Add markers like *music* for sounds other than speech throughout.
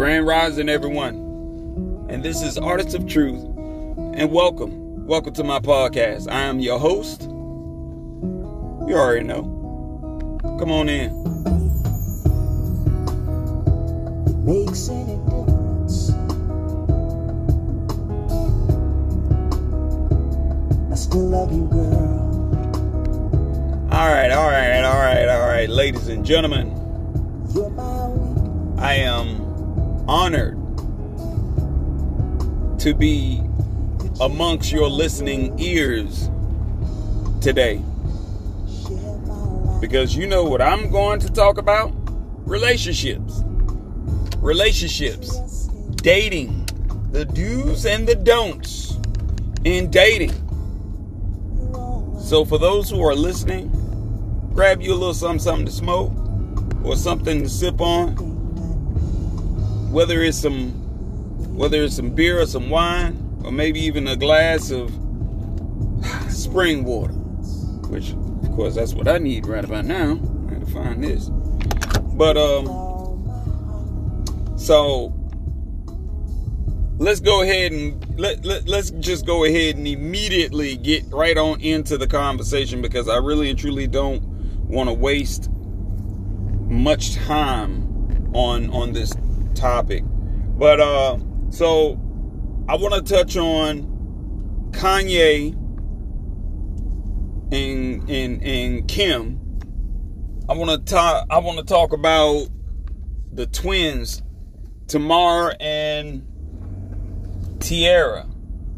Grand Rising, everyone. And this is Artists of Truth. And welcome. Welcome to my podcast. I am your host. You already know. Come on in. makes any difference. I still love you, girl. All right, all right, all right, all right, ladies and gentlemen. I am honored to be amongst your listening ears today because you know what I'm going to talk about? Relationships. Relationships. Dating. The do's and the don'ts in dating. So for those who are listening, grab you a little something, something to smoke or something to sip on. Whether it's some whether it's some beer or some wine, or maybe even a glass of spring water. Which of course that's what I need right about now. I gotta find this. But um so let's go ahead and let, let let's just go ahead and immediately get right on into the conversation because I really and truly don't want to waste much time on on this topic. But uh so I want to touch on Kanye and and and Kim. I want to talk I want to talk about the twins Tamera and Tiara.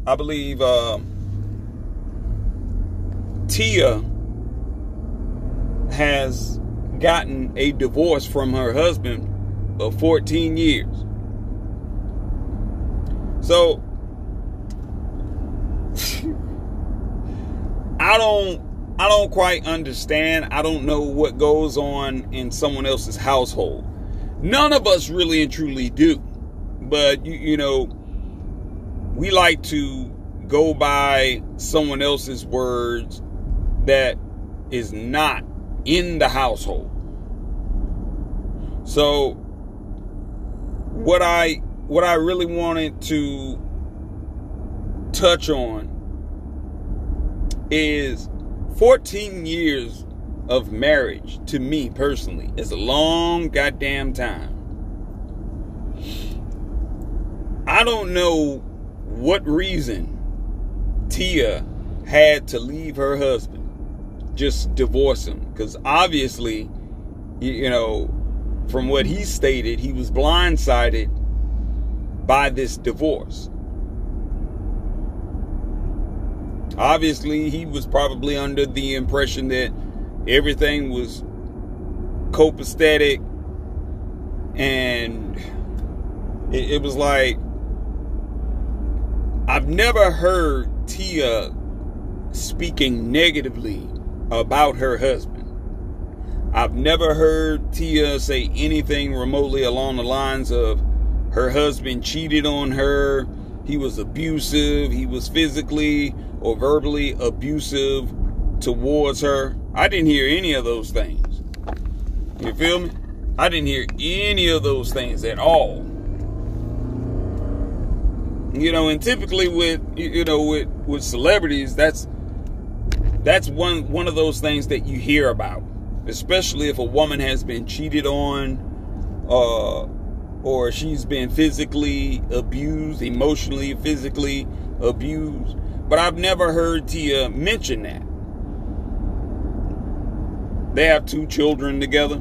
I believe uh, Tia has gotten a divorce from her husband of 14 years. So *laughs* I don't I don't quite understand. I don't know what goes on in someone else's household. None of us really and truly do. But you, you know, we like to go by someone else's words that is not in the household. So what I what I really wanted to touch on is 14 years of marriage to me personally is a long goddamn time. I don't know what reason Tia had to leave her husband, just divorce him. Because obviously, you, you know, from what he stated, he was blindsided by this divorce. Obviously, he was probably under the impression that everything was copacetic and it, it was like I've never heard Tia speaking negatively about her husband. I've never heard Tia say anything remotely along the lines of her husband cheated on her, he was abusive, he was physically or verbally abusive towards her. I didn't hear any of those things. You feel me? I didn't hear any of those things at all. You know, and typically with you know with with celebrities, that's that's one one of those things that you hear about, especially if a woman has been cheated on, uh, or she's been physically abused, emotionally, physically abused. But I've never heard Tia mention that. They have two children together,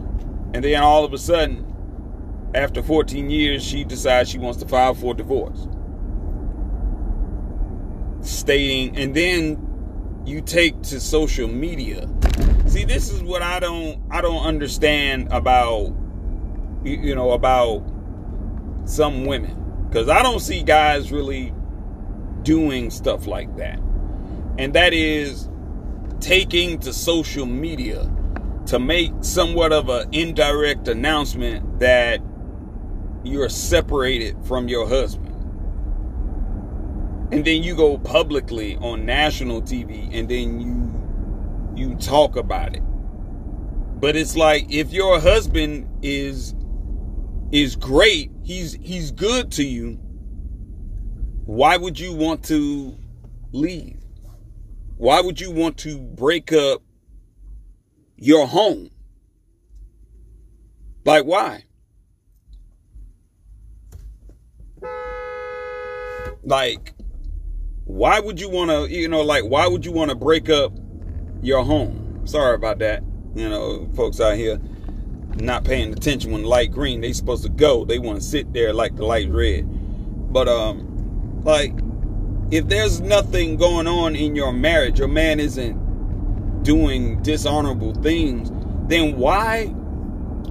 and then all of a sudden, after 14 years, she decides she wants to file for divorce. Stating, and then you take to social media. See, this is what I don't I don't understand about you, know about some women because I don't see guys really doing stuff like that. And that is taking to social media to make somewhat of an indirect announcement that you're separated from your husband. And then you go publicly on national TV and then you you talk about it. But it's like if your husband is is great. He's he's good to you. Why would you want to leave? Why would you want to break up your home? Like why? Like why would you want to, you know, like why would you want to break up your home? Sorry about that. You know, folks out here not paying attention when the light green, they supposed to go. They want to sit there like the light red. But um like if there's nothing going on in your marriage, your man isn't doing dishonorable things, then why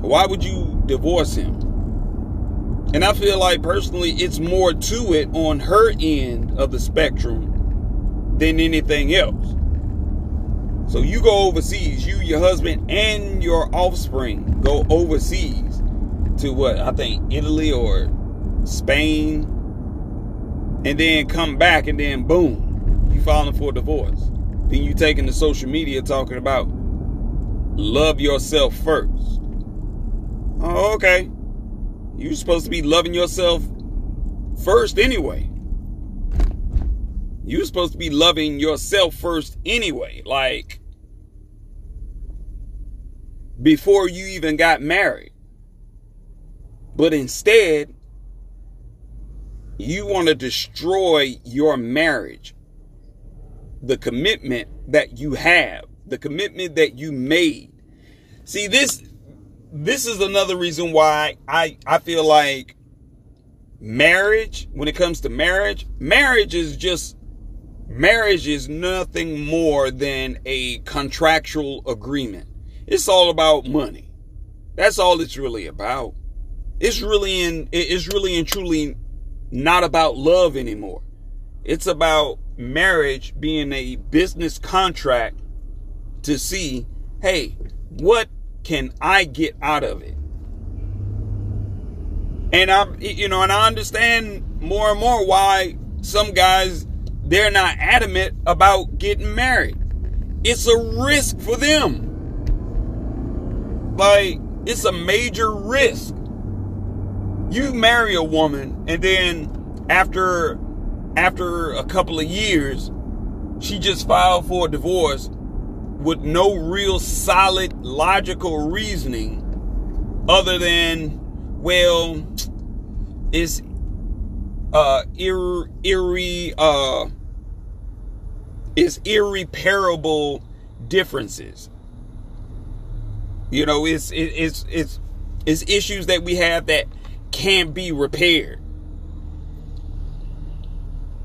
why would you divorce him? And I feel like personally it's more to it on her end of the spectrum than anything else. So you go overseas, you, your husband, and your offspring go overseas to what I think Italy or Spain, and then come back, and then boom, you filing for a divorce. Then you taking the social media talking about love yourself first. Oh, okay. You're supposed to be loving yourself first anyway. You're supposed to be loving yourself first anyway. Like, before you even got married. But instead, you want to destroy your marriage, the commitment that you have, the commitment that you made. See, this this is another reason why I I feel like marriage, when it comes to marriage, marriage is just marriage is nothing more than a contractual agreement. It's all about money. That's all it's really about. It's really in it's really and truly not about love anymore. It's about marriage being a business contract to see, hey, what can I get out of it? And I'm you know, and I understand more and more why some guys they're not adamant about getting married. It's a risk for them. Like, it's a major risk. You marry a woman and then after after a couple of years, she just filed for a divorce with no real solid logical reasoning other than well it's uh ir- irre uh is irreparable differences you know, it's it's it's it's issues that we have that can't be repaired.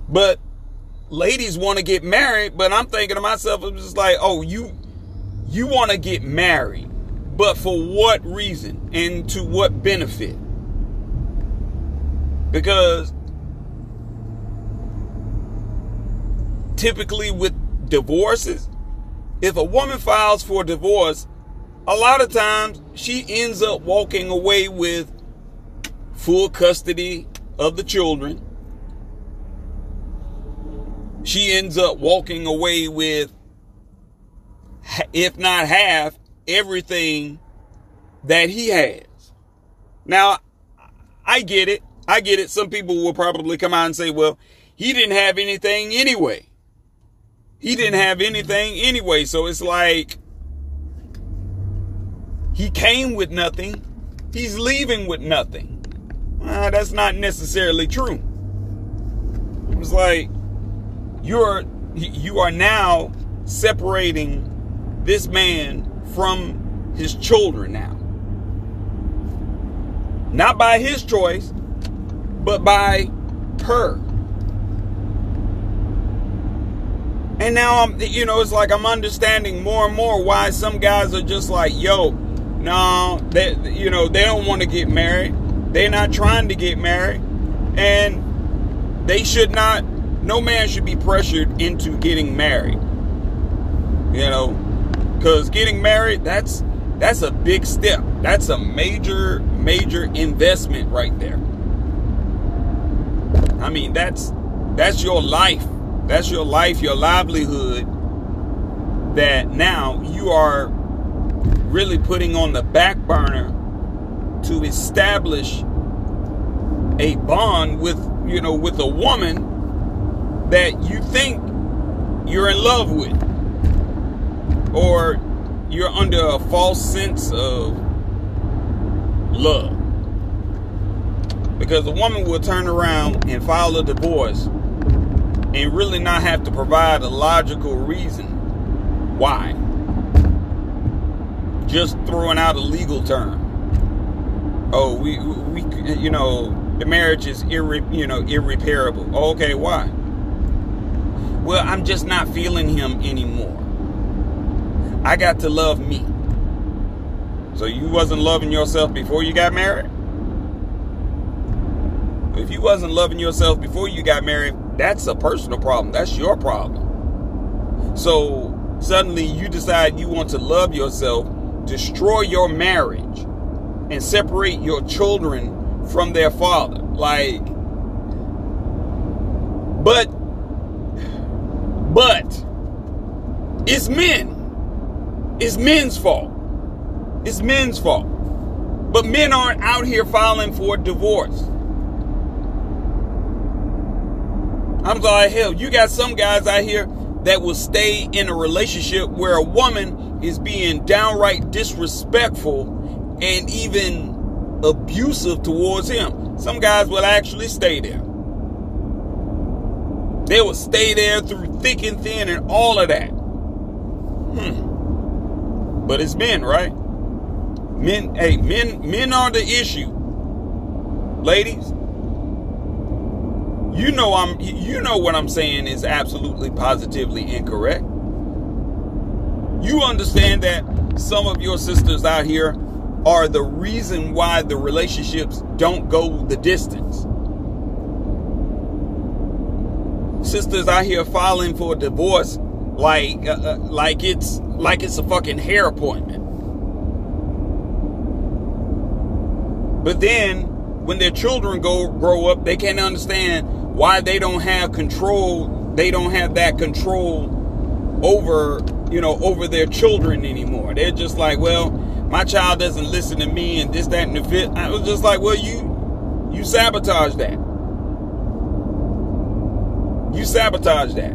But ladies want to get married, but I'm thinking to myself, I'm just like, oh, you you want to get married, but for what reason and to what benefit? Because typically with divorces, if a woman files for divorce, a lot of times she ends up walking away with full custody of the children. She ends up walking away with, if not half, everything that he has. Now, I get it. I get it. Some people will probably come out and say, well, he didn't have anything anyway. He didn't have anything anyway. So it's like, he came with nothing. He's leaving with nothing. Uh, that's not necessarily true. It's like you're you are now separating this man from his children now. Not by his choice, but by her. And now I'm, you know, it's like I'm understanding more and more why some guys are just like, yo, no, they you know they don't want to get married. They're not trying to get married, and they should not. No man should be pressured into getting married. You know, because getting married that's that's a big step. That's a major major investment right there. I mean that's that's your life. That's your life, your livelihood. That now you are really putting on the back burner to establish a bond with you know with a woman that you think you're in love with. Or you're under a false sense of love. Because a woman will turn around and file a divorce and really not have to provide a logical reason why just throwing out a legal term. Oh we we you know the marriage is irre, you know irreparable. Okay why? Well i'm just not feeling him anymore. I got to love me. So you wasn't loving yourself before you got married? If you wasn't loving yourself before you got married that's a personal problem. That's your problem. So suddenly you decide you want to love yourself destroy your marriage and separate your children from their father. Like, but, but, it's men. It's men's fault. It's men's fault. But men aren't out here filing for divorce. I'm sorry, hell, you got some guys out here that will stay in a relationship where a woman is being downright disrespectful and even abusive towards him. Some guys will actually stay there. They will stay there through thick and thin and all of that. Hmm. But it's men, right? Men, hey, men, men are the issue. Ladies, you know I'm you know what I'm saying is absolutely positively incorrect. You understand that some of your sisters out here are the reason why the relationships don't go the distance. Sisters out here filing for a divorce like uh, uh, like it's like it's a fucking hair appointment. But then when their children go grow up, they can't understand why they don't have control. They don't have that control over you know over their children anymore. They're just like, well, my child doesn't listen to me and this, that, and the fifth. I was just like, well, you you sabotage that. You sabotage that.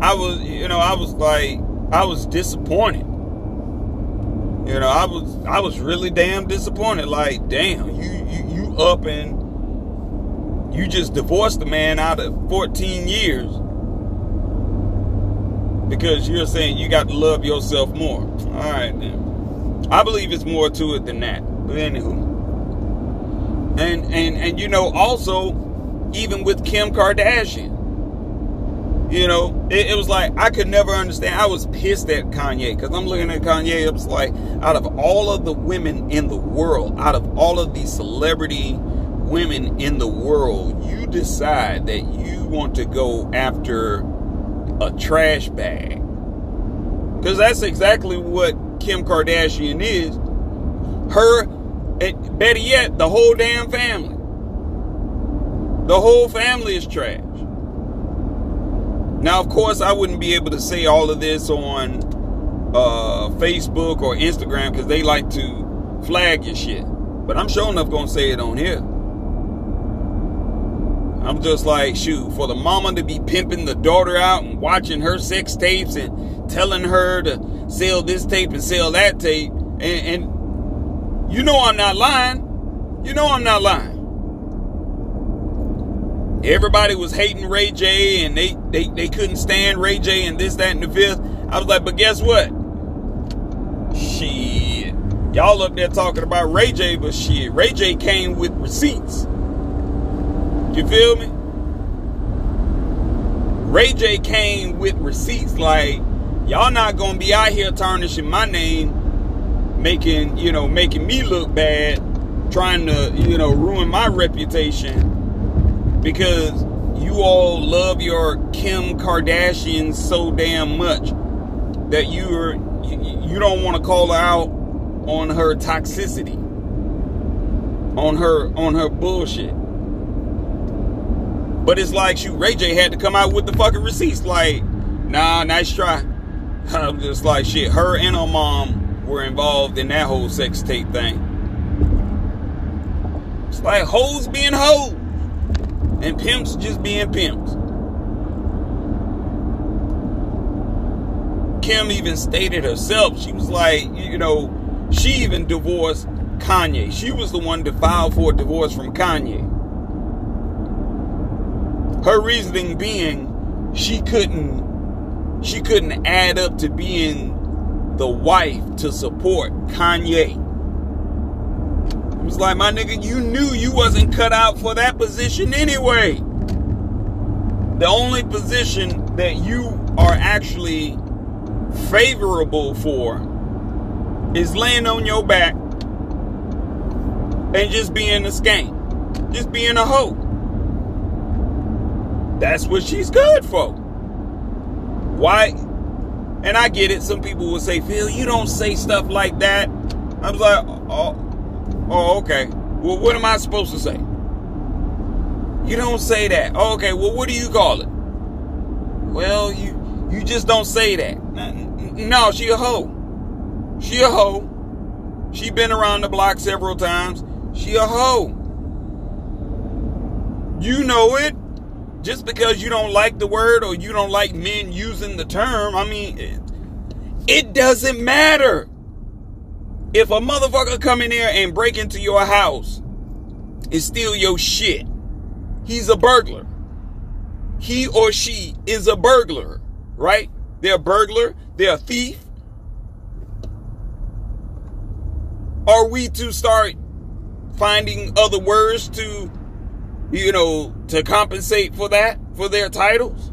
I was, you know, I was like, I was disappointed. You know, I was, I was really damn disappointed. Like, damn, you, you, you up and you just divorced the man out of 14 years because you're saying you got to love yourself more. All right, then. I believe it's more to it than that. But anywho, and and and you know, also, even with Kim Kardashian, you know, it, it was like I could never understand. I was pissed at Kanye because I'm looking at Kanye. It was like, out of all of the women in the world, out of all of these celebrity women in the world, you decide that you want to go after a trash bag. Because that's exactly what Kim Kardashian is. Her, and better yet, the whole damn family. The whole family is trash. Now, of course, I wouldn't be able to say all of this on uh, Facebook or Instagram because they like to flag your shit. But I'm sure enough gonna say it on here. I'm just like, shoot, for the mama to be pimping the daughter out and watching her sex tapes and telling her to sell this tape and sell that tape. And, and you know I'm not lying. You know I'm not lying. Everybody was hating Ray J and they, they, they couldn't stand Ray J and this, that, and the fifth. I was like, but guess what? Shit. Y'all up there talking about Ray J, but shit, Ray J came with receipts. You feel me? Ray J came with receipts like y'all not gonna be out here tarnishing my name, making you know making me look bad, trying to you know ruin my reputation because you all love your Kim Kardashian so damn much that you're you, don't want to call her out on her toxicity, on her on her bullshit. But it's like, shoot, Ray J had to come out with the fucking receipts. Like, nah, nice try. *laughs* I'm just like, shit, her and her mom were involved in that whole sex tape thing. It's like hoes being hoes and pimps just being pimps. Kim even stated herself, she was like, you know, she even divorced Kanye. She was the one to file for a divorce from Kanye. Her reasoning being she couldn't she couldn't add up to being the wife to support Kanye. It was like, my nigga, you knew you wasn't cut out for that position anyway. The only position that you are actually favorable for is laying on your back and just being a skank, just being a hoe. That's what she's good for. Why? And I get it. Some people will say, Phil, you don't say stuff like that. I'm like, oh, oh, oh, okay. Well, what am I supposed to say? You don't say that. Oh, okay. Well, what do you call it? Well, you you just don't say that. No, she a hoe. She a hoe. She been around the block several times. She a hoe. You know it. Just because you don't like the word or you don't like men using the term, I mean, it, it doesn't matter. If a motherfucker come in here and break into your house and steal your shit, he's a burglar. He or she is a burglar, right? They're a burglar, they're a thief. Are we to start finding other words to, you know, to compensate for that, for their titles?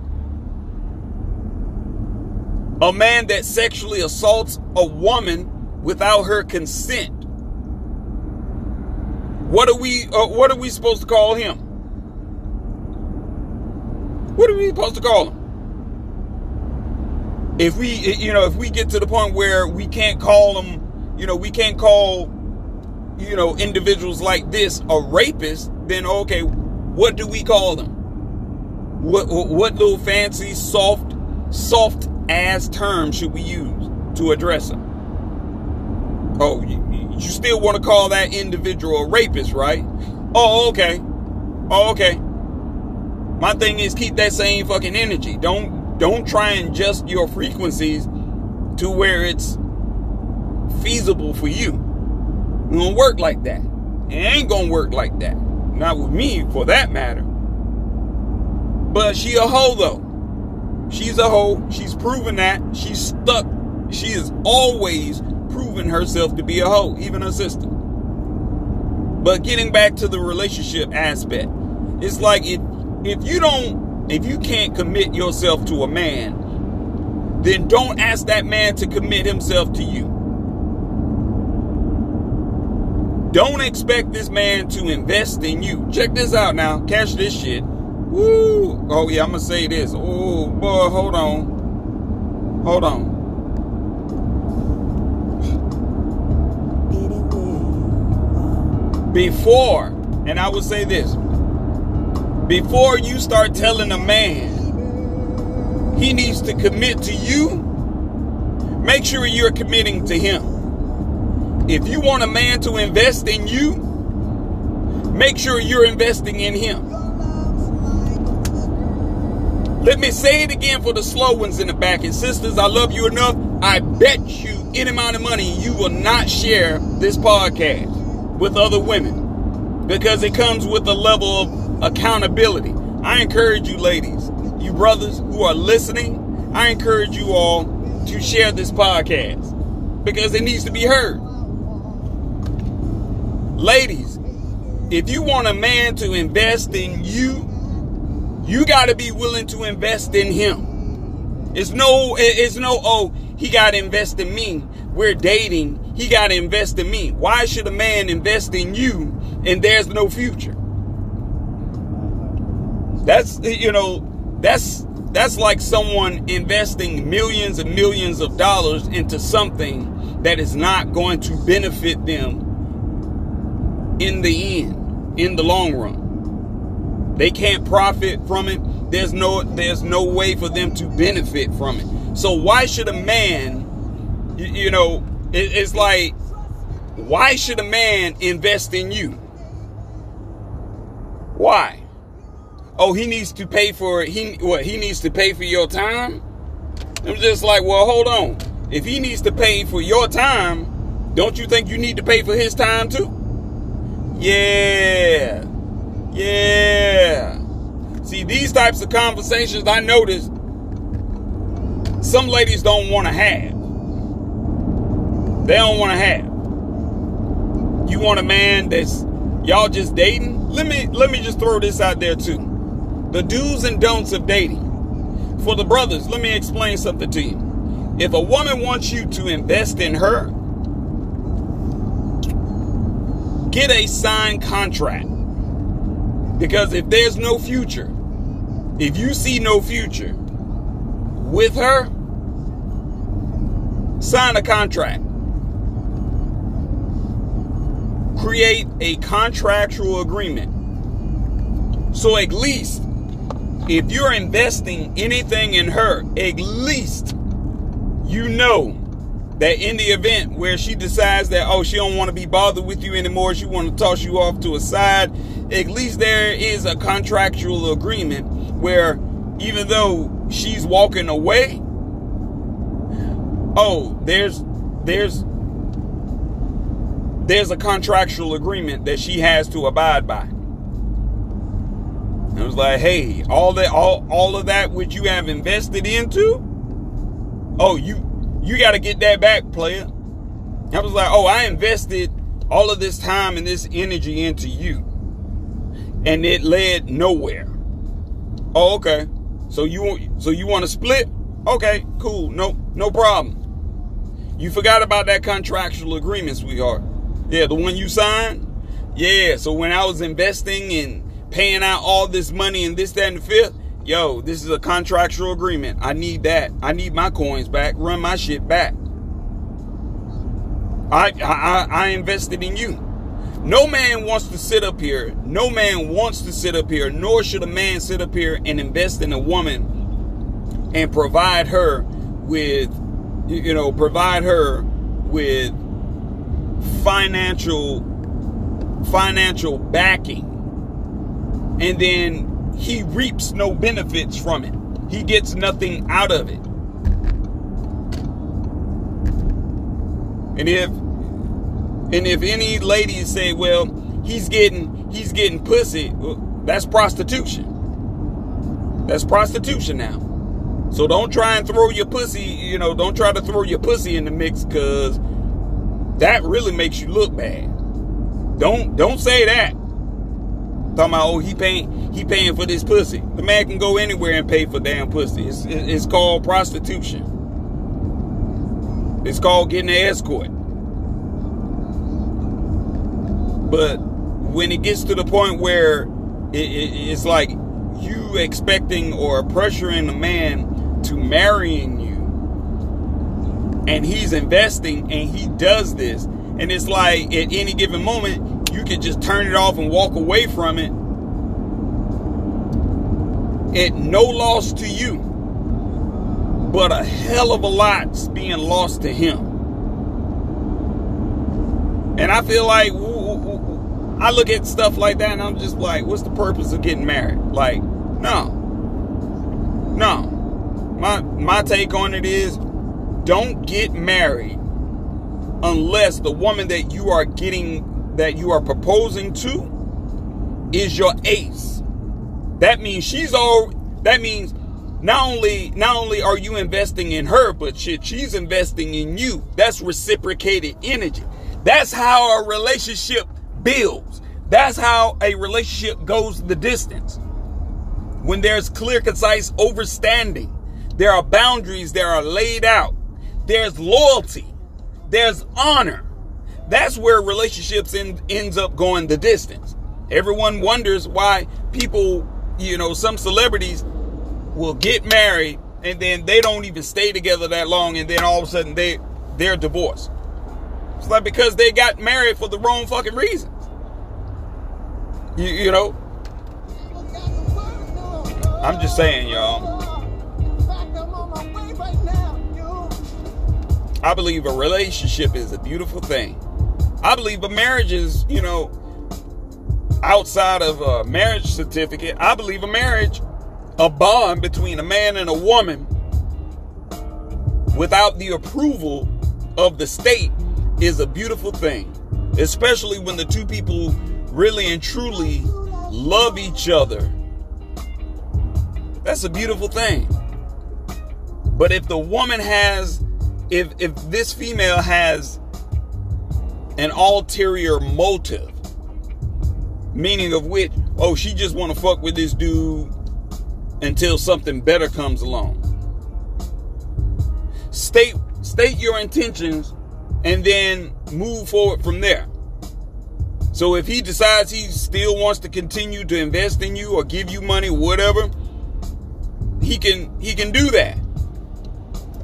A man that sexually assaults a woman without her consent. What are we? Uh, what are we supposed to call him? What are we supposed to call him? If we, you know, if we get to the point where we can't call them, you know, we can't call, you know, individuals like this a rapist, then okay, what do we call them? What what little fancy soft soft ass term should we use to address them? Oh, you, you still want to call that individual a rapist, right? Oh, okay. Oh, okay. My thing is keep that same fucking energy. Don't don't try and adjust your frequencies to where it's feasible for you. It don't work like that. It ain't gonna work like that. Not with me, for that matter. But she a hoe though. She's a hoe. She's proven that. She's stuck. She has always proven herself to be a hoe, even her sister. But getting back to the relationship aspect, it's like if if you don't if you can't commit yourself to a man, then don't ask that man to commit himself to you. Don't expect this man to invest in you. Check this out now. Catch this shit. Woo. Oh yeah, I'm gonna say this. Oh boy, hold on. Hold on. Before, and I will say this, before you start telling a man he needs to commit to you, make sure you're committing to him. If you want a man to invest in you, make sure you're investing in him. Let me say it again for the slow ones in the back. And sisters, I love you enough. I bet you any amount of money you will not share this podcast with other women because it comes with a level of accountability. I encourage you, ladies, you brothers who are listening, I encourage you all to share this podcast because it needs to be heard. Ladies, if you want a man to invest in you, you got to be willing to invest in him. It's no, it's no, oh, he got to invest in me. We're dating. He got to invest in me. Why should a man invest in you and there's no future? That's, you know, that's, that's like someone investing millions and millions of dollars into something that is not going to benefit them in the end, in the long run. They can't profit from it. There's no there's no way for them to benefit from it. So why should a man you, you know It, it's like, why should a man invest in you? Why? Oh, he needs to pay for he what? He needs to pay for your time. I'm just like, well, hold on. If he needs to pay for your time, don't you think you need to pay for his time too? Yeah. Yeah. See, these types of conversations I notice some ladies don't want to have. They don't want to have. You want a man that's y'all just dating? Let me let me just throw this out there too. The do's and don'ts of dating. For the brothers, let me explain something to you. If a woman wants you to invest in her, get a signed contract. Because if there's no future, if you see no future with her, sign a contract. Create a contractual agreement. So at least if you're investing anything in her, at least you know that in the event where she decides that oh she don't want to be bothered with you anymore, she want to toss you off to a side, at least there is a contractual agreement where even though she's walking away, oh, there's there's there's a contractual agreement that she has to abide by. It was like, hey, all that all all of that which you have invested into, oh, you you got to get that back, player. I was like, oh, I invested all of this time and this energy into you. And it led nowhere. Oh, okay. So you want so you want to split? Okay, cool. No no problem. You forgot about that contractual agreement, sweetheart. Yeah, the one you signed? Yeah, so when I was investing and paying out all this money and this, that, and the fifth, yo, this is a contractual agreement. I need that. I need my coins back. Run my shit back. I, I, I invested in you. No man wants to sit up here. No man wants to sit up here, nor should a man sit up here and invest in a woman and provide her with, you know, provide her with financial financial backing and then he reaps no benefits from it. He gets nothing out of it. And if and if any ladies say, "Well, he's getting he's getting pussy," well, that's prostitution. That's prostitution now. So don't try and throw your pussy, you know, don't try to throw your pussy in the mix cuz that really makes you look bad. Don't don't say that. Talking about, oh, he paying, he paying for this pussy. The man can go anywhere and pay for damn pussy. It's, it's called prostitution. It's called getting an escort. But when it gets to the point where it, it, it's like you expecting or pressuring a man to marrying you, and he's investing and he does this, and it's like at any given moment you can just turn it off and walk away from it at no loss to you, but a hell of a lot's being lost to him. And I feel like I look at stuff like that and I'm just like, what's the purpose of getting married? Like, no. No. My my take on it is don't get married unless the woman that you are getting that you are proposing to is your ace. That means she's all that means not only not only are you investing in her, but she's investing in you. That's reciprocated energy. That's how a relationship builds. That's how a relationship goes the distance. When there's clear, concise overstanding, there are boundaries that are laid out. There's loyalty. There's honor. That's where relationships end, ends up going the distance. Everyone wonders why people, you know, some celebrities will get married and then they don't even stay together that long and then all of a sudden they they're divorced. It's like because they got married for the wrong fucking reasons. You, you know? I'm just saying, y'all. I believe a relationship is a beautiful thing. I believe a marriage is, you know, outside of a marriage certificate, I believe a marriage, a bond between a man and a woman without the approval of the state is a beautiful thing, especially when the two people really and truly love each other. That's a beautiful thing. But if the woman has if if this female has an ulterior motive, meaning of which, oh, she just want to fuck with this dude until something better comes along. State state your intentions and then move forward from there. So if he decides he still wants to continue to invest in you or give you money, whatever, he can he can do that.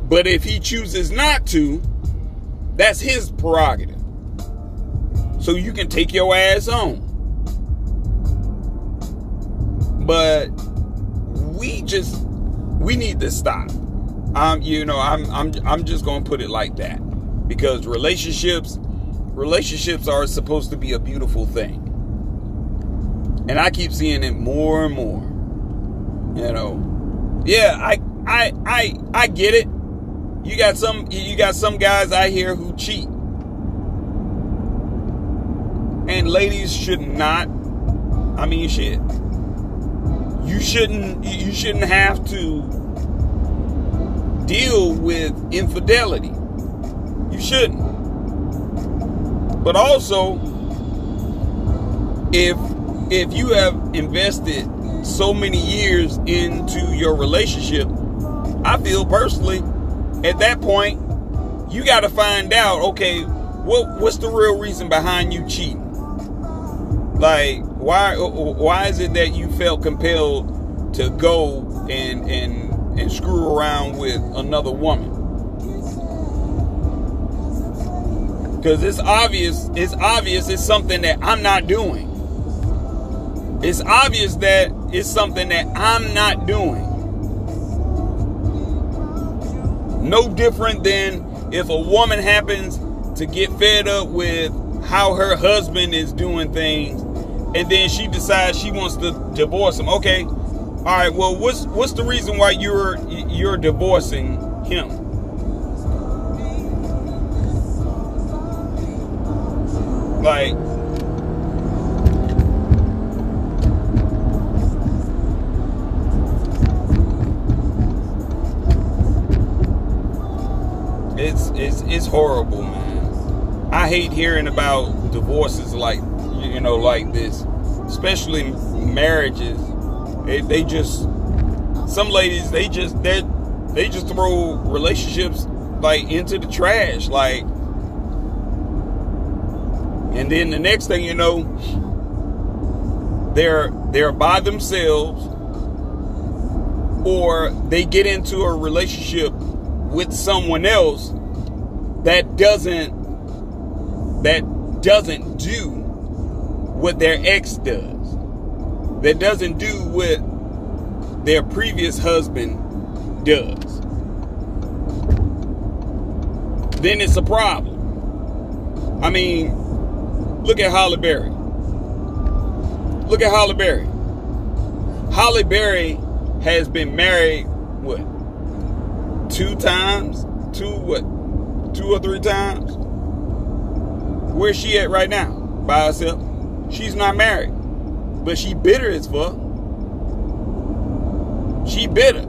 But if he chooses not to, that's his prerogative. So you can take your ass on. But we just we need to stop. Um, you know, I'm I'm I'm just gonna put it like that. Because relationships relationships are supposed to be a beautiful thing. And I keep seeing it more and more. You know. Yeah, I I I I get it. You got some you got some guys out here who cheat. And ladies should not I mean shit. You shouldn't you shouldn't have to deal with infidelity. You shouldn't. But also if if you have invested so many years into your relationship, I feel personally at that point, you got to find out, okay, what what's the real reason behind you cheating? Like, why why is it that you felt compelled to go and and and screw around with another woman? Because it's obvious, it's obvious it's something that I'm not doing. It's obvious that it's something that I'm not doing. No different than if a woman happens to get fed up with how her husband is doing things and then she decides she wants to divorce him. Okay. All right. Well, what's what's the reason why you're you're divorcing him? Like it's it's it's horrible, man. I hate hearing about divorces like you know like this, especially marriages. They, they just some ladies they just they they just throw relationships like into the trash, like. And then the next thing you know, they're they're by themselves, or they get into a relationship with someone else that doesn't that doesn't do what their ex does that doesn't do what their previous husband does then it's a problem i mean look at Halle Berry look at Halle Berry Halle Berry has been married what two times, two what, two or three times. Where's she at right now? By herself. She's not married, but she bitter as fuck. She bitter.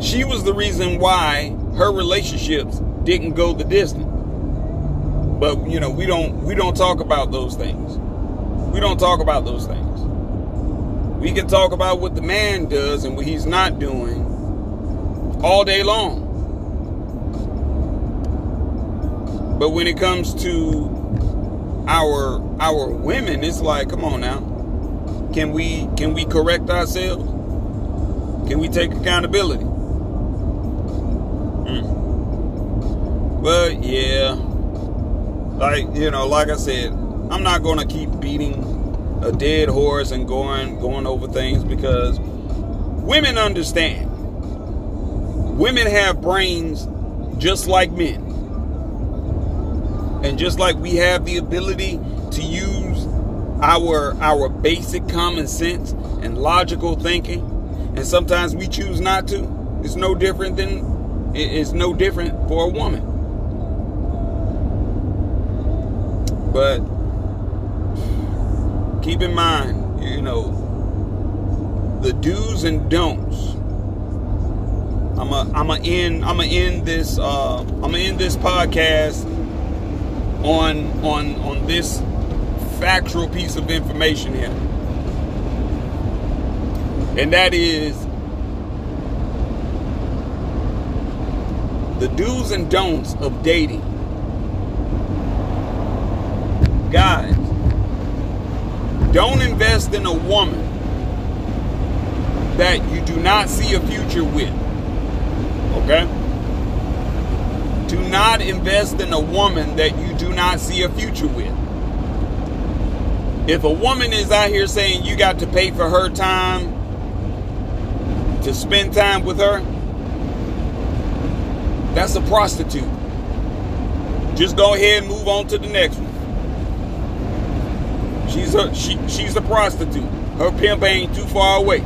She was the reason why her relationships didn't go the distance. But you know, we don't we don't talk about those things. We don't talk about those things. We can talk about what the man does and what he's not doing all day long. But when it comes to our our women, it's like, come on now. Can we can we correct ourselves? Can we take accountability? Mm. But yeah, like you know, like I said, I'm not gonna keep beating a dead horse and going going over things because women understand women have brains just like men. And just like we have the ability to use our our basic common sense and logical thinking, and sometimes we choose not to, it's no different than it's no different for a woman. But keep in mind, you know, the do's and don'ts. I'm a I'm a end I'm a end this uh, I'm gonna end this podcast on on on this factual piece of information here. And that is the do's and don'ts of dating. Guys, don't invest in a woman that you do not see a future with. Okay? Do not invest in a woman that you do not see a future with. If a woman is out here saying you got to pay for her time to spend time with her, that's a prostitute. Just go ahead and move on to the next one. She's a she, she's a prostitute. Her pimp ain't too far away.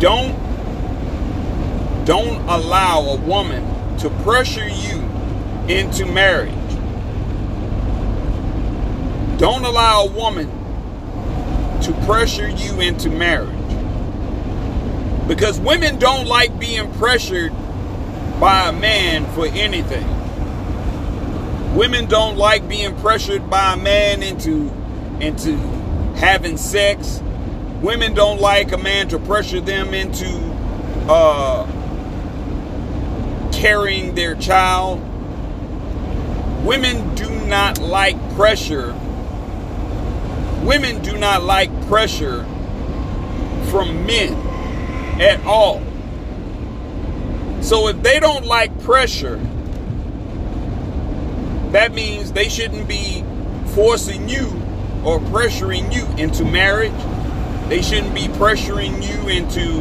Don't don't allow a woman to pressure you into marriage. Don't allow a woman to pressure you into marriage. Because women don't like being pressured by a man for anything. Women don't like being pressured by a man into into having sex. Women don't like a man to pressure them into uh, carrying their child. Women do not like pressure. Women do not like pressure from men at all. So if they don't like pressure, that means they shouldn't be forcing you or pressuring you into marriage. They shouldn't be pressuring you into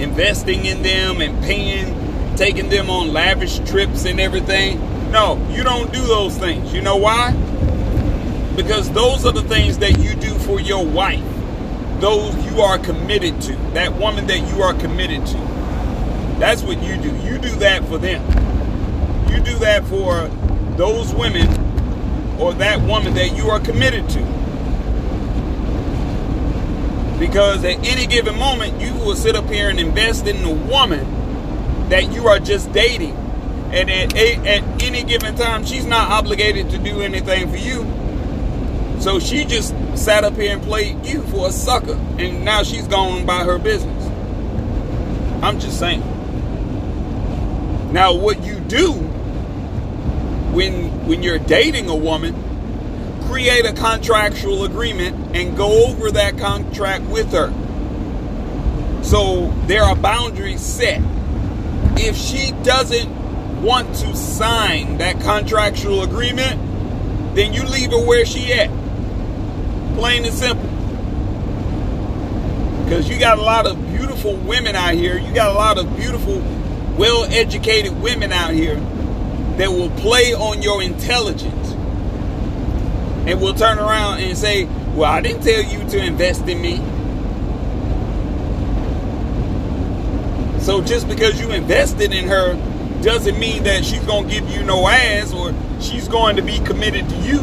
investing in them and paying, taking them on lavish trips and everything. No, you don't do those things. You know why? Because those are the things that you do for your wife. Those you are committed to. That woman that you are committed to. That's what you do. You do that for them. You do that for those women or that woman that you are committed to. Because at any given moment, you will sit up here and invest in the woman that you are just dating. And at, at any given time, she's not obligated to do anything for you. So she just sat up here and played you for a sucker. And now she's gone by her business. I'm just saying. Now, what you do when when you're dating a woman create a contractual agreement and go over that contract with her. So there are boundaries set. If she doesn't want to sign that contractual agreement, then you leave her where she at. Plain and simple. Because you got a lot of beautiful women out here. You got a lot of beautiful, well educated women out here that will play on your intelligence and will turn around and say, Well, I didn't tell you to invest in me. So just because you invested in her doesn't mean that she's going to give you no ass or she's going to be committed to you.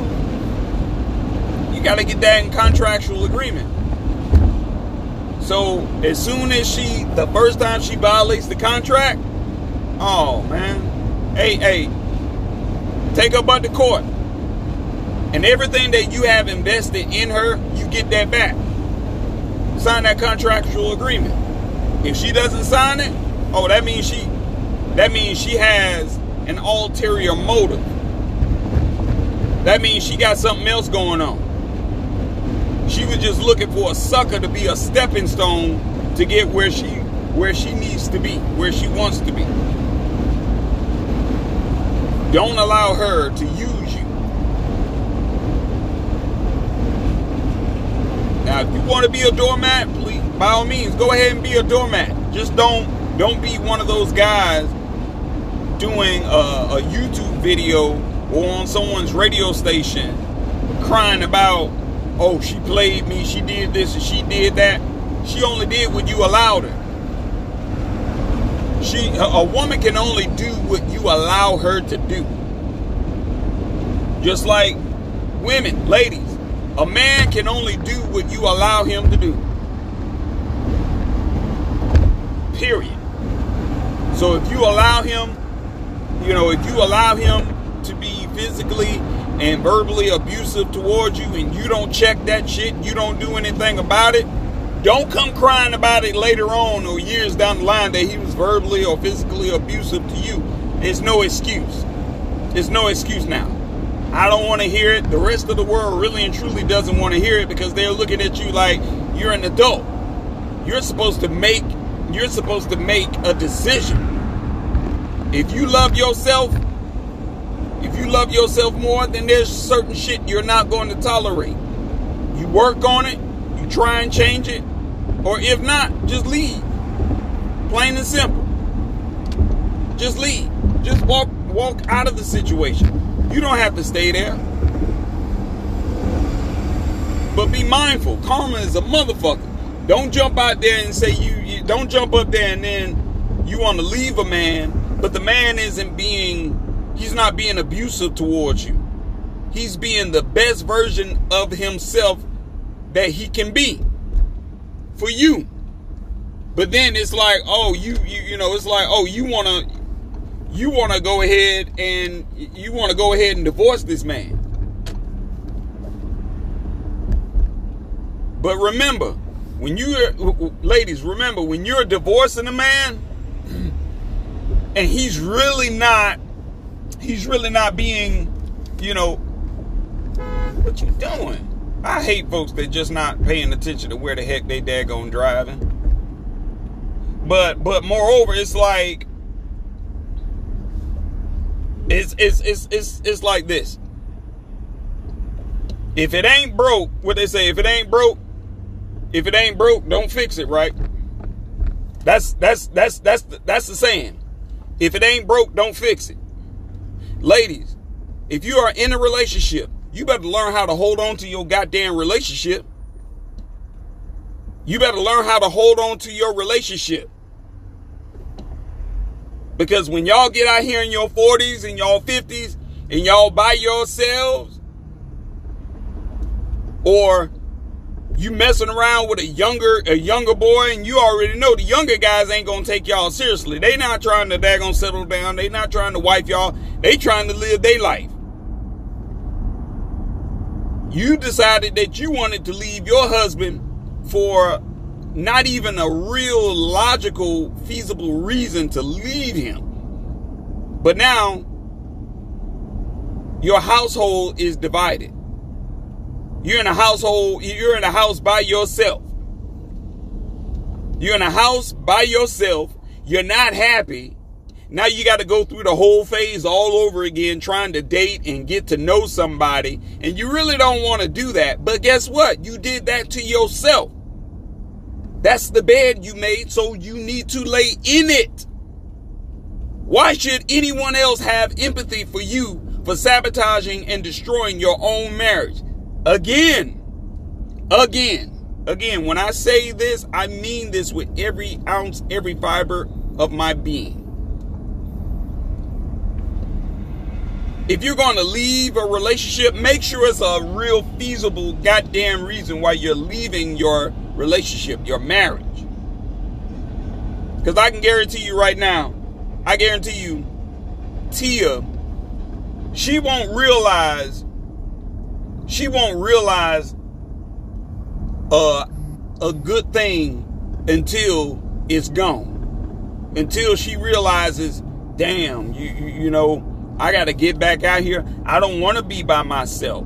You got to get that in contractual agreement. So as soon as she, the first time she violates the contract, oh man, hey, hey, take her butt to court. And everything that you have invested in her, you get that back. Sign that contractual agreement. If she doesn't sign it, oh, that means she that means she has an ulterior motive. That means she got something else going on. She was just looking for a sucker to be a stepping stone to get where she where she needs to be, where she wants to be. Don't allow her to use you. Now, if you want to be a doormat, please, by all means, go ahead and be a doormat. Just don't don't be one of those guys doing a, a YouTube video or on someone's radio station crying about, oh, she played me, she did this and she did that. She only did what you allowed her. She a woman can only do what you allow her to do. Just like women, ladies, a man can only do what you allow him to do. Period. So if you allow him, you know, if you allow him to be physically and verbally abusive towards you and you don't check that shit, you don't do anything about it, don't come crying about it later on or years down the line that he was verbally or physically abusive to you. It's no excuse. It's no excuse now. I don't want to hear it. The rest of the world really and truly doesn't want to hear it because they're looking at you like you're an adult. You're supposed to make you're supposed to make a decision. If you love yourself, if you love yourself more, then there's certain shit you're not going to tolerate. You work on it, you try and change it, or if not, just leave. Plain and simple. Just leave. Just walk walk out of the situation. You don't have to stay there. But be mindful. Karma is a motherfucker. Don't jump out there and say you, don't jump up there and then you want to leave a man, but the man isn't being He's not being abusive towards you. He's being the best version of himself that he can be for you. But then it's like, oh, you you you know, it's like, oh, you want to you want to go ahead and you want to go ahead and divorce this man. But remember, when you uh, ladies, remember when you're divorcing a man and he's really not he's really not being, you know, what you doing? I hate folks that just not paying attention to where the heck they daggone driving. But but moreover, it's like it's it's it's it's it's like this. If it ain't broke, what they say, if it ain't broke, if it ain't broke, don't fix it, right? That's that's that's that's that's the saying. If it ain't broke, don't fix it. Ladies, if you are in a relationship, you better learn how to hold on to your goddamn relationship. You better learn how to hold on to your relationship. Because when y'all get out here in your 40s and y'all 50s and y'all by yourselves, or you messing around with a younger a younger boy and you already know the younger guys ain't gonna take y'all seriously. They not trying to daggone settle down. They not trying to wife y'all. They trying to live their life. You decided that you wanted to leave your husband for not even a real logical, feasible reason to leave him. But now your household is divided. You're in a household, you're in a house by yourself. You're in a house by yourself. You're not happy. Now you got to go through the whole phase all over again, trying to date and get to know somebody. And you really don't want to do that. But guess what? You did that to yourself. That's the bed you made, so you need to lay in it. Why should anyone else have empathy for you for sabotaging and destroying your own marriage? Again, again, again, when I say this, I mean this with every ounce, every fiber of my being. If you're going to leave a relationship, make sure it's a real feasible goddamn reason why you're leaving your relationship, your marriage. Because I can guarantee you right now, I guarantee you, Tia, she won't realize she won't realize uh, a good thing until it's gone. Until she realizes, damn, you, you, you know, I got to get back out here. I don't want to be by myself.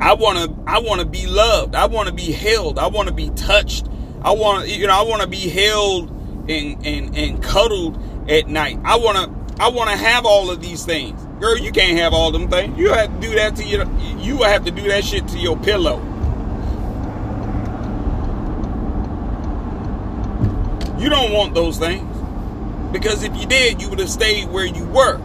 I want to I want to be loved. I want to be held. I want to be touched. I want to you know I want to be held and and and cuddled at night. I want to I want to have all of these things. Girl, you can't have all them things. You have to do that to your. You have to do that shit to your pillow. You don't want those things. Because if you did, you would have stayed where you were.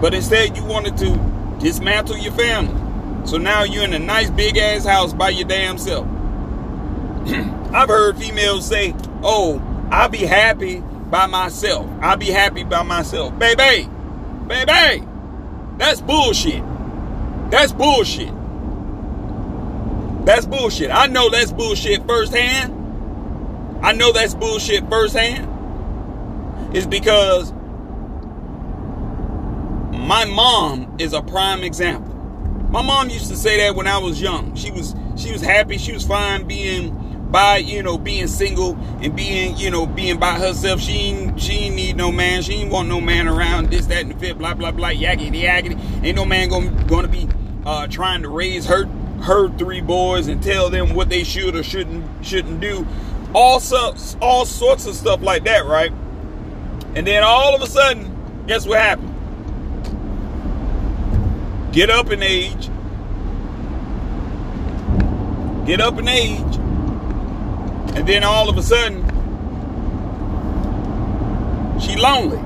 But instead, you wanted to dismantle your family. So now you're in a nice big ass house by your damn self. *clears throat* I've heard females say, Oh, I'll be happy by myself. I'll be happy by myself. Baby, baby, that's bullshit. That's bullshit. That's bullshit. I know that's bullshit firsthand. I know that's bullshit firsthand. It's because my mom is a prime example. My mom used to say that when I was young. She was she was happy, she was fine being by, you know, being single and being, you know, being by herself. She ain't, she ain't need no man. She ain't want no man around. This, that, and the fifth. Blah, blah, blah. Yakety, yakety. Ain't no man gonna, gonna be uh, trying to raise her her three boys and tell them what they should or shouldn't shouldn't do. All sorts, all sorts of stuff like that, right? And then all of a sudden, guess what happened? Get up in age. Get up in age. And then all of a sudden, she lonely.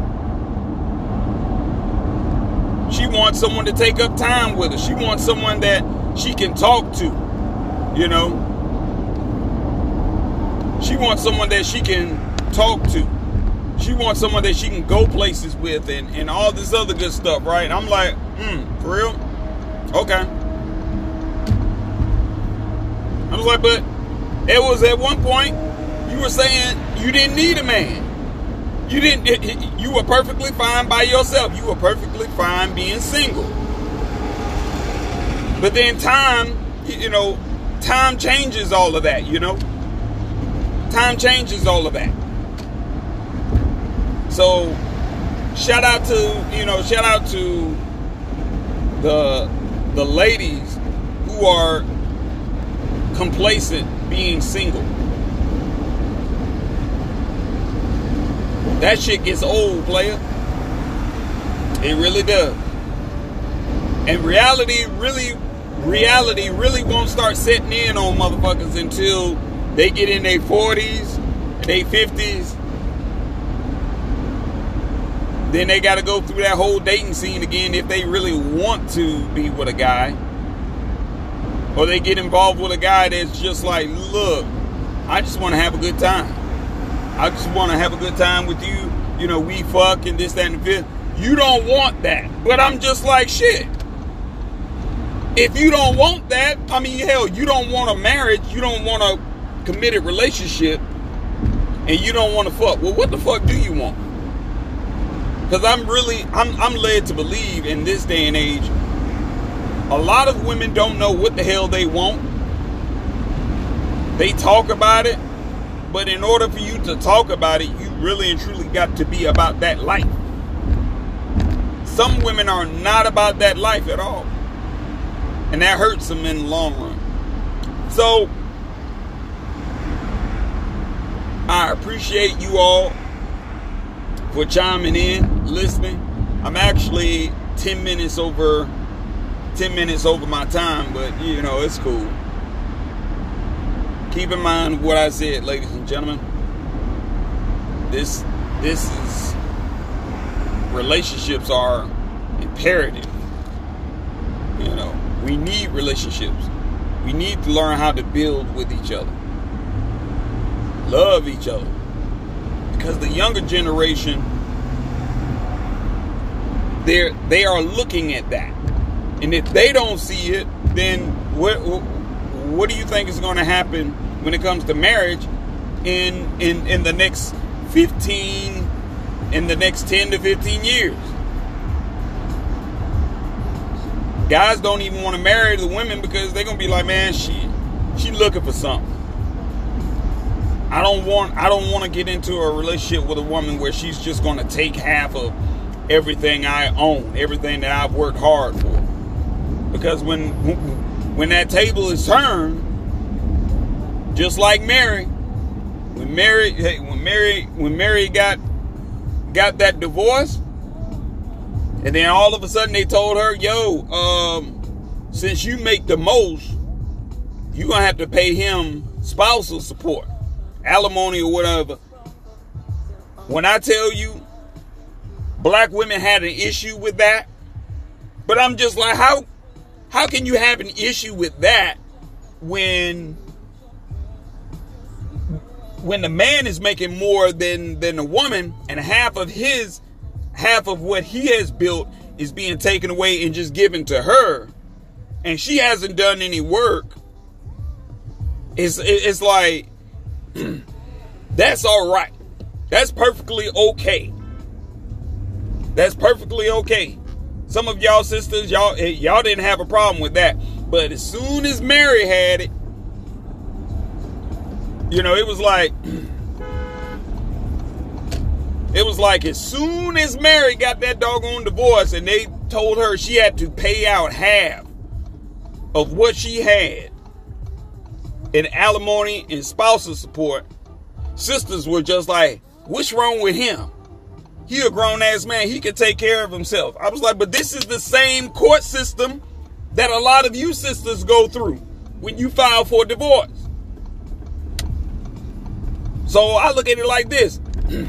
She wants someone to take up time with her. She wants someone that she can talk to, you know. She wants someone that she can talk to. She wants someone that she can go places with and, and all this other good stuff, right? I'm like, hmm, for real? Okay. I was like, but it was at one point you were saying you didn't need a man. You didn't. You were perfectly fine by yourself. You were perfectly fine being single. But then time, you know, time changes all of that. You know, time changes all of that. So, shout out to you know, shout out to the the ladies who are complacent being single. That shit gets old, player. It really does. And reality really, reality really won't start setting in on motherfuckers until they get in their 40s, their 50s. Then they got to go through that whole dating scene again if they really want to be with a guy. Or they get involved with a guy that's just like, look, I just want to have a good time. I just want to have a good time with you. You know, we fuck and this, that, and the fifth. You don't want that. But I'm just like, shit. If you don't want that, I mean, hell, you don't want a marriage, you don't want a committed relationship, and you don't want to fuck. Well, what the fuck do you want? Because I'm really, I'm, I'm led to believe in this day and age, a lot of women don't know what the hell they want. They talk about it, but in order for you to talk about it, you really and truly got to be about that life. Some women are not about that life at all. And that hurts them in the long run. So, I appreciate you all for chiming in, listening. I'm actually 10 minutes over 10 minutes over my time, but you know, it's cool. Keep in mind what I said, ladies and gentlemen. This this is relationships are imperative. You know, we need relationships. We need to learn how to build with each other. Love each other. Because the younger generation they're they are looking at that. And if they don't see it, then what what do you think is going to happen when it comes to marriage in in in the next 15 in the next 10 to 15 years? Guys don't even want to marry the women because they're going to be like, "Man, she she looking for something." I don't want I don't want to get into a relationship with a woman where she's just going to take half of everything I own, everything that I've worked hard for. Because when when that table is turned, just like Mary, when Mary when Mary when Mary got got that divorce, and then all of a sudden they told her, "Yo, um, since you make the most, you gonna have to pay him spousal support." alimony or whatever. When I tell you black women had an issue with that, but I'm just like, how how can you have an issue with that when when the man is making more than than the woman and half of his half of what he has built is being taken away and just given to her and she hasn't done any work? It's it's like *clears throat* that's all right. That's perfectly okay. That's perfectly okay some of y'all sisters y'all eh, y'all didn't have a problem with that but as soon as mary had it you know, it was like it was like as soon as Mary got that doggone divorce and they told her she had to pay out half of what she had in alimony and spousal support, sisters were just like, what's wrong with him? He a grown ass man. He can take care of himself. I was like, but this is the same court system that a lot of you sisters go through when you file for divorce. So I look at it like this. *clears throat*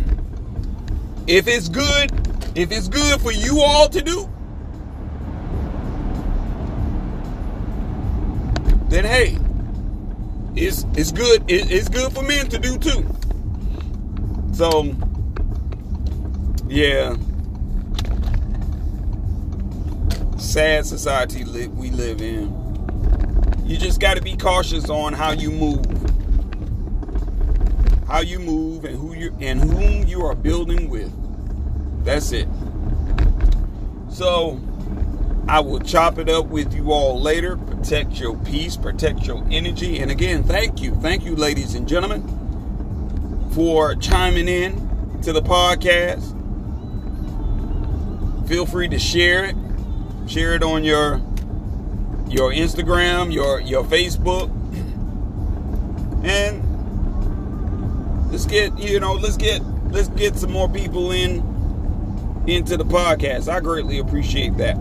If it's good, if it's good for you all to do, then hey, it's it's good. it's good for men to do too. So yeah, sad society we live in. You just got to be cautious on how you move how you move and who you and whom you are building with. That's it. So I will chop it up with you all later. Protect your peace, protect your energy. And again, thank you. Thank you, ladies and gentlemen, for chiming in to the podcast. Feel free to share it. Share it on your your Instagram, your your Facebook. And let's get you know let's get let's get some more people in into the podcast. I greatly appreciate that.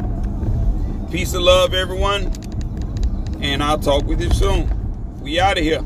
Peace and love everyone. And i'll talk with you soon. We out of here